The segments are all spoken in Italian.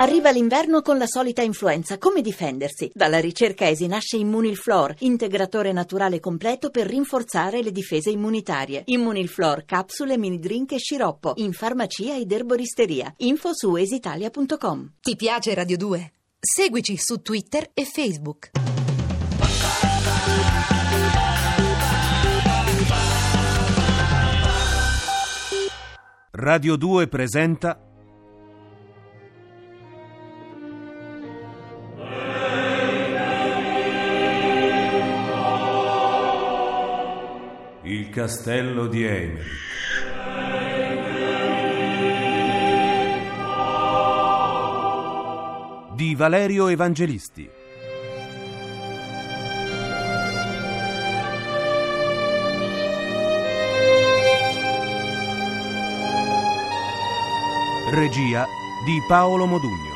Arriva l'inverno con la solita influenza. Come difendersi? Dalla ricerca ESI nasce Immunilflor, integratore naturale completo per rinforzare le difese immunitarie. Immunilflor, capsule, mini drink e sciroppo. In farmacia ed erboristeria. Info su esitalia.com. Ti piace Radio 2? Seguici su Twitter e Facebook. Radio 2 presenta Il castello di Eimeri. Di Valerio Evangelisti. Regia di Paolo Modugno.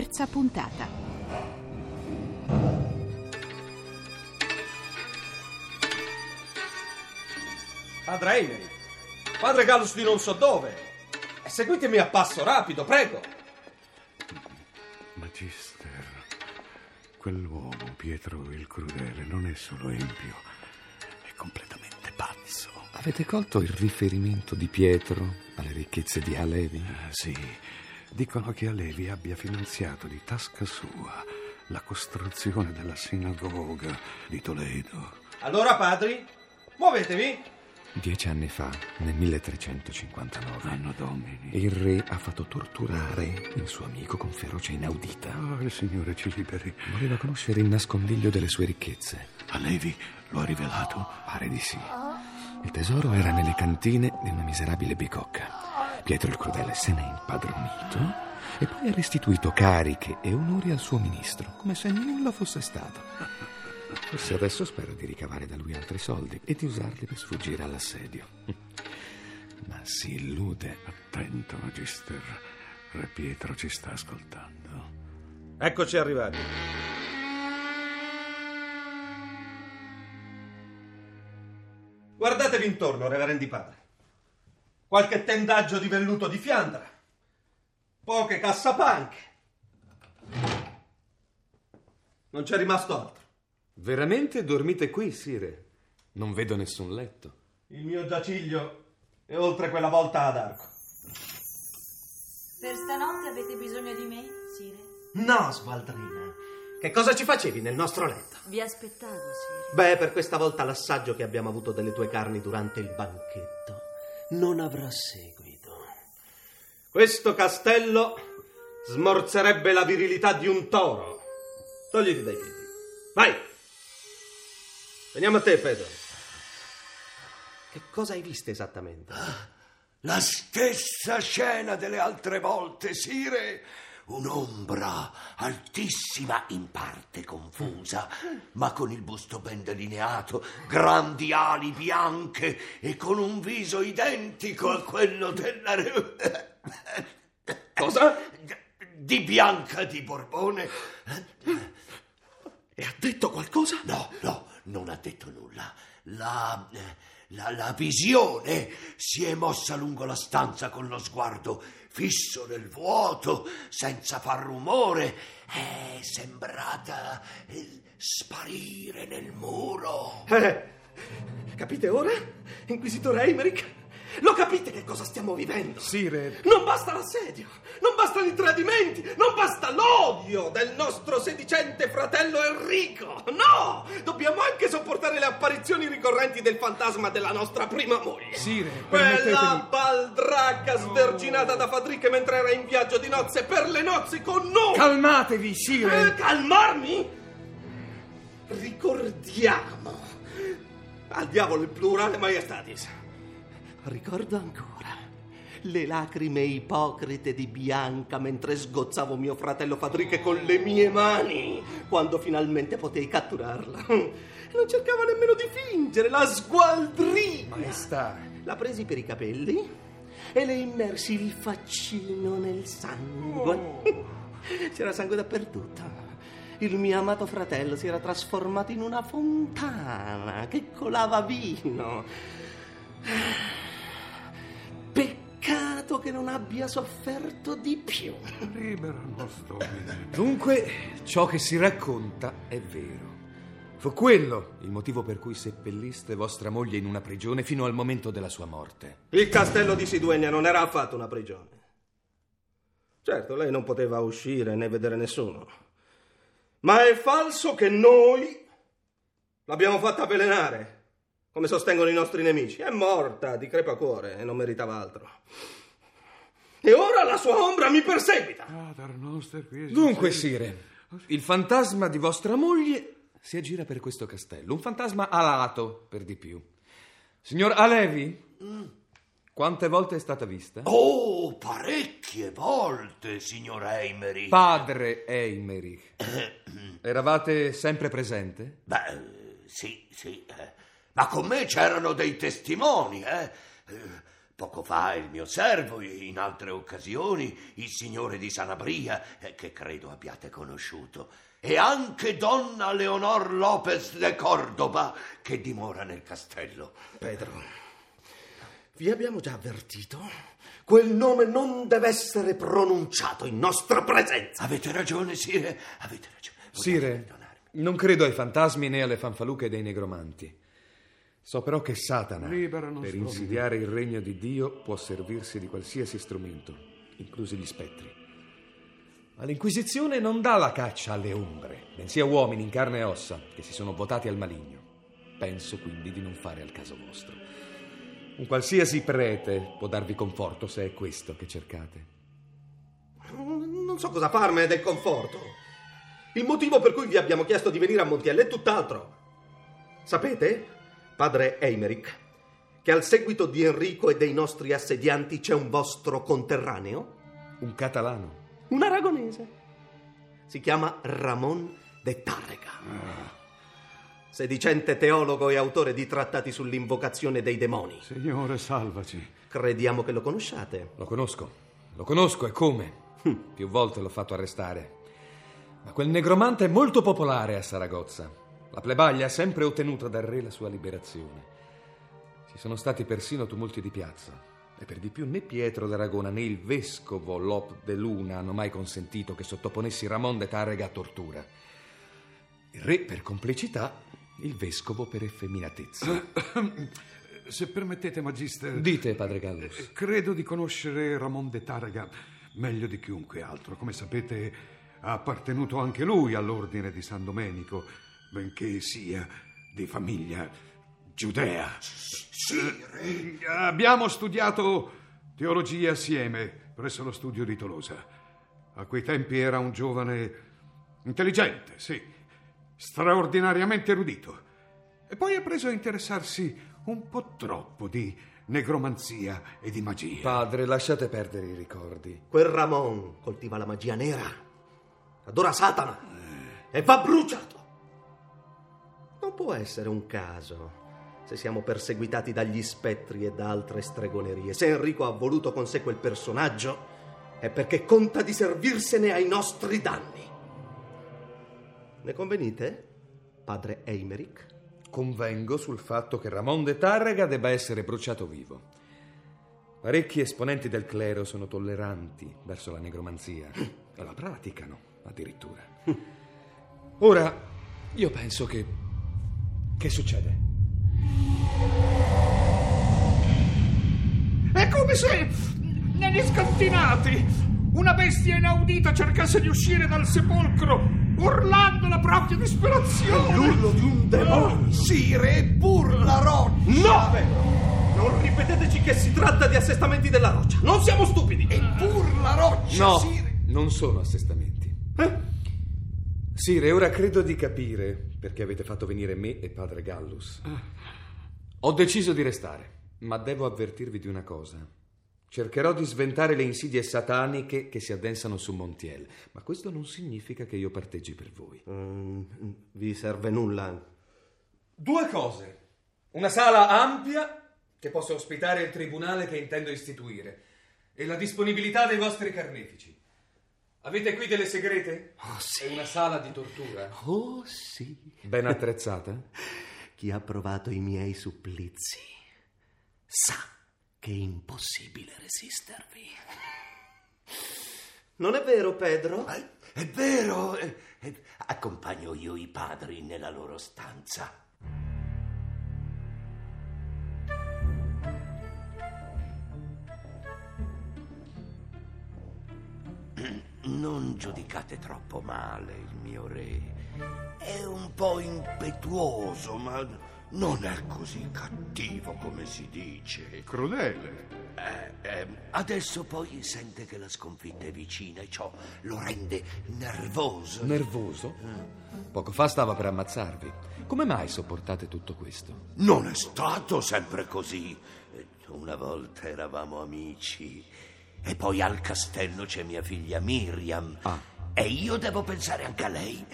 Terza puntata. Padre Emery, padre Gallus di non so dove. Seguitemi a passo rapido, prego. Magister, quell'uomo, Pietro il Crudele, non è solo empio, è completamente pazzo. Avete colto il riferimento di Pietro alle ricchezze di Alevi? Ah, sì, dicono che Alevi abbia finanziato di tasca sua la costruzione della sinagoga di Toledo. Allora, padri, muovetevi. Dieci anni fa, nel 1359, Anno Domini. il re ha fatto torturare il suo amico con ferocia inaudita. Oh, il Signore ci liberi. Voleva conoscere il nascondiglio delle sue ricchezze. Alevi lo ha rivelato? Pare di sì. Il tesoro era nelle cantine di una miserabile bicocca. Pietro il Crudele se n'è impadronito e poi ha restituito cariche e onori al suo ministro, come se nulla fosse stato. Forse adesso spera di ricavare da lui altri soldi e di usarli per sfuggire all'assedio. Ma si illude. Attento, Magister. Re Pietro ci sta ascoltando. Eccoci arrivati. Guardatevi intorno, reverendi padre. Qualche tendaggio di velluto di Fiandra. Poche cassapanche. Non c'è rimasto altro. Veramente dormite qui, Sire? Non vedo nessun letto. Il mio giaciglio è oltre quella volta ad arco. Per stanotte avete bisogno di me, Sire? No, Sbaldrina. Che cosa ci facevi nel nostro letto? Vi aspettavo, Sire. Beh, per questa volta l'assaggio che abbiamo avuto delle tue carni durante il banchetto non avrà seguito. Questo castello smorzerebbe la virilità di un toro. Togliti dai piedi. Vai! Veniamo a te, Pedro. Che cosa hai visto esattamente? La stessa scena delle altre volte, Sire. Un'ombra altissima, in parte confusa, ma con il busto ben delineato, grandi ali bianche e con un viso identico a quello della... Cosa? Di Bianca di Borbone. E ha detto qualcosa? No, no, non ha detto nulla. La, la, la visione si è mossa lungo la stanza con lo sguardo fisso nel vuoto, senza far rumore. È sembrata eh, sparire nel muro. Eh, capite ora? Inquisitore Eimerick? Lo capite che cosa stiamo vivendo? Sire. Non basta l'assedio, non bastano i tradimenti, non basta l'odio del nostro sedicente fratello Enrico. No! Dobbiamo anche sopportare le apparizioni ricorrenti del fantasma della nostra prima moglie. Sire, Quella baldracca sverginata da Fadriche mentre era in viaggio di nozze per le nozze con noi. Calmatevi, Eh, Sire. calmarmi? Ricordiamo. Al diavolo il plurale maestatis. Ricordo ancora le lacrime ipocrite di Bianca mentre sgozzavo mio fratello Fadriche con le mie mani, quando finalmente potei catturarla. Non cercava nemmeno di fingere, la sgualdrì. Maestà. La presi per i capelli e le immersi il faccino nel sangue. C'era sangue dappertutto. Il mio amato fratello si era trasformato in una fontana che colava vino. Che non abbia sofferto di più. Libera nostro Dio. Dunque, ciò che si racconta è vero. Fu quello il motivo per cui seppelliste vostra moglie in una prigione fino al momento della sua morte. Il castello di Siduegna non era affatto una prigione. Certo, lei non poteva uscire né vedere nessuno. Ma è falso che noi l'abbiamo fatta avvelenare, come sostengono i nostri nemici. È morta di crepacuore e non meritava altro. E ora la sua ombra mi perseguita. Dunque, Sire, il fantasma di vostra moglie si aggira per questo castello. Un fantasma alato, per di più. Signor Alevi, quante volte è stata vista? Oh, parecchie volte, signor Emery. Padre Eimerich. Eravate sempre presente? Beh, sì, sì. eh. Ma con me c'erano dei testimoni, eh. Poco fa il mio servo, in altre occasioni il signore di Sanabria, eh, che credo abbiate conosciuto, e anche donna Leonor Lopez de Cordoba, che dimora nel castello. Pedro, vi abbiamo già avvertito? Quel nome non deve essere pronunciato in nostra presenza. Avete ragione, Sire, avete ragione. Potete Sire, perdonarmi. non credo ai fantasmi né alle fanfaluche dei negromanti. So però che Satana, per insidiare il regno di Dio, può servirsi di qualsiasi strumento, inclusi gli spettri. Ma l'Inquisizione non dà la caccia alle ombre, bensì a uomini in carne e ossa che si sono votati al maligno. Penso quindi di non fare al caso vostro. Un qualsiasi prete può darvi conforto se è questo che cercate. Non so cosa farmene del conforto. Il motivo per cui vi abbiamo chiesto di venire a Montiel è tutt'altro. Sapete, padre Eimerick, che al seguito di Enrico e dei nostri assedianti c'è un vostro conterraneo? Un catalano. Un aragonese. Si chiama Ramon de Tarrega. Sedicente teologo e autore di trattati sull'invocazione dei demoni. Signore, salvaci. Crediamo che lo conosciate. Lo conosco, lo conosco e come. Più volte l'ho fatto arrestare. Ma quel negromante è molto popolare a Saragozza. La plebaglia ha sempre ottenuto dal re la sua liberazione. Ci sono stati persino tumulti di piazza. E per di più né Pietro d'Aragona né il vescovo Lop de Luna hanno mai consentito che sottoponessi Ramon de Tarrega a tortura. Il re per complicità, il vescovo per effeminatezza. Se permettete, Magister. Dite, padre Gallus. Credo di conoscere Ramon de Tarrega meglio di chiunque altro. Come sapete, ha appartenuto anche lui all'ordine di San Domenico, benché sia di famiglia giudea. Eh, Abbiamo studiato teologia assieme presso lo studio di Tolosa. A quei tempi era un giovane intelligente, sì, straordinariamente erudito. E poi ha preso a interessarsi un po' troppo di negromanzia e di magia. Padre, lasciate perdere i ricordi. Quel Ramon coltiva la magia nera, adora Satana e va bruciato. Non può essere un caso se siamo perseguitati dagli spettri e da altre stregonerie. Se Enrico ha voluto con sé quel personaggio è perché conta di servirsene ai nostri danni. Ne convenite, padre Eimerick? Convengo sul fatto che Ramon de Tarrega debba essere bruciato vivo. Parecchi esponenti del clero sono tolleranti verso la negromanzia e la praticano addirittura. Ora, io penso che... Che succede? È come se negli scantinati una bestia inaudita cercasse di uscire dal sepolcro urlando la propria disperazione. L'urlo di un demonio! Sire, è pur la roccia. No! Non ripeteteci che si tratta di assestamenti della roccia. Non siamo stupidi. È pur la roccia, No, Sire. non sono assestamenti. Sire, ora credo di capire perché avete fatto venire me e padre Gallus. Ho deciso di restare, ma devo avvertirvi di una cosa. Cercherò di sventare le insidie sataniche che si addensano su Montiel, ma questo non significa che io parteggi per voi. Mm, vi serve nulla. Due cose. Una sala ampia che possa ospitare il tribunale che intendo istituire e la disponibilità dei vostri carnefici. Avete qui delle segrete? Oh, sì. E una sala di tortura? Oh, sì. Ben attrezzata? Chi ha provato i miei supplizi sa che è impossibile resistervi. Non è vero, Pedro? Eh, È vero. eh, eh, accompagno io i padri nella loro stanza. Non giudicate troppo male il mio re. È un po' impetuoso, ma non è così cattivo come si dice. Crudele. Eh, eh, adesso poi sente che la sconfitta è vicina e ciò lo rende nervoso. Nervoso? Poco fa stava per ammazzarvi. Come mai sopportate tutto questo? Non è stato sempre così. Eh, Una volta eravamo amici. E poi al castello c'è mia figlia Miriam. Ah. E io devo pensare anche a lei.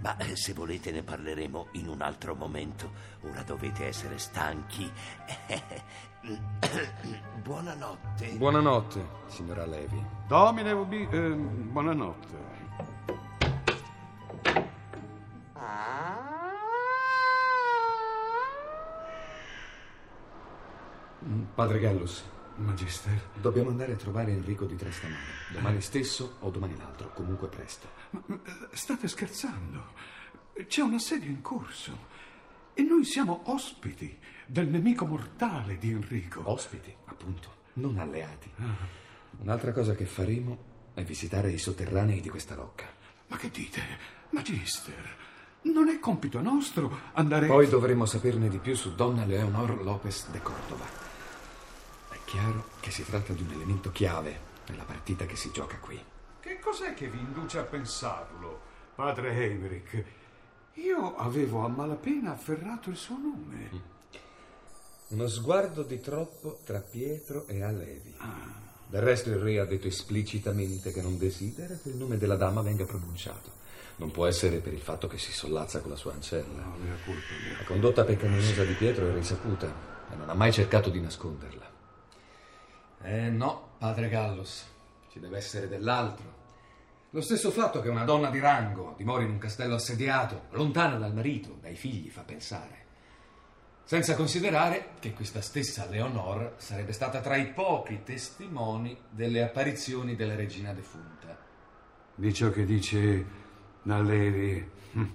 Ma eh, se volete ne parleremo in un altro momento. Ora dovete essere stanchi. Buonanotte. Buonanotte, signora Levi. Domine Ubi, eh, buonanotte. Padre Gallus, Magister. dobbiamo andare a trovare Enrico di Trastamare. Domani stesso o domani l'altro, comunque presto. Ma, ma, state scherzando? C'è un assedio in corso. E noi siamo ospiti del nemico mortale di Enrico. Ospiti, appunto, non alleati. Un'altra cosa che faremo è visitare i sotterranei di questa rocca. Ma che dite? Magister, non è compito nostro andare... Poi dovremo saperne di più su Donna Leonor Lopez de Cordova. Chiaro che si tratta di un elemento chiave nella partita che si gioca qui. Che cos'è che vi induce a pensarlo, padre Heinrich? Io avevo a malapena afferrato il suo nome. Uno sguardo di troppo tra Pietro e Alevi. Del resto il re ha detto esplicitamente che non desidera che il nome della dama venga pronunciato. Non può essere per il fatto che si sollazza con la sua ancella. No, mia colpa, mia La condotta peccaminosa di Pietro è risaputa e non ha mai cercato di nasconderla. Eh no, padre Gallus, ci deve essere dell'altro. Lo stesso fatto che una donna di rango dimori in un castello assediato, lontana dal marito, dai figli, fa pensare. Senza considerare che questa stessa Leonor sarebbe stata tra i pochi testimoni delle apparizioni della regina defunta. Di ciò che dice Nallevi hm,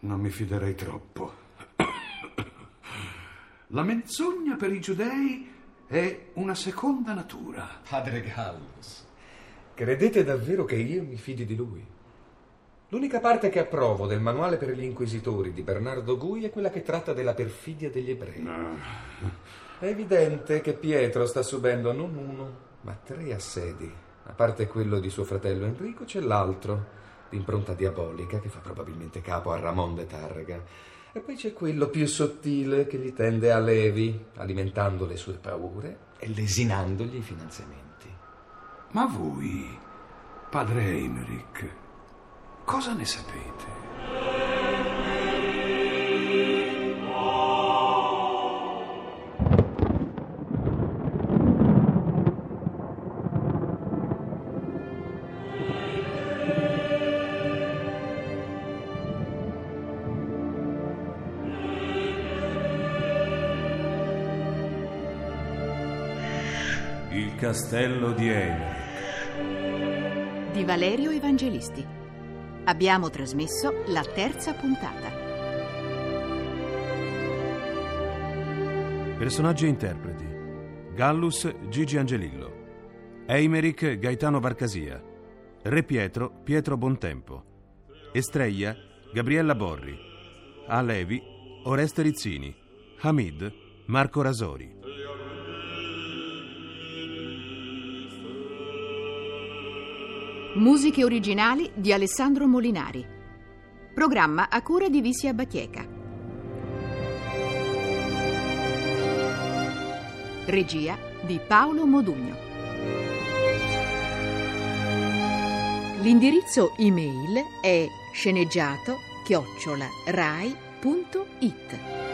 non mi fiderei troppo. La menzogna per i giudei è una seconda natura. Padre Gallus, credete davvero che io mi fidi di lui? L'unica parte che approvo del manuale per gli inquisitori di Bernardo Gui è quella che tratta della perfidia degli ebrei. È evidente che Pietro sta subendo non uno, ma tre assedi. A parte quello di suo fratello Enrico, c'è l'altro, d'impronta diabolica, che fa probabilmente capo a Ramon de Targa. E poi c'è quello più sottile che gli tende a Levi, alimentando le sue paure e lesinandogli i finanziamenti. Ma voi, padre Heinrich, cosa ne sapete? Castello di Eimeri. Di Valerio Evangelisti. Abbiamo trasmesso la terza puntata. Personaggi e interpreti. Gallus Gigi Angelillo. Eimerick Gaetano Varcasia. Re Pietro Pietro Bontempo. Estrella Gabriella Borri. Alevi Oreste Rizzini. Hamid Marco Rasori. Musiche originali di Alessandro Molinari. Programma a cura di Visia Bachieca. Regia di Paolo Modugno. L'indirizzo email è sceneggiato chiocciola rai.it.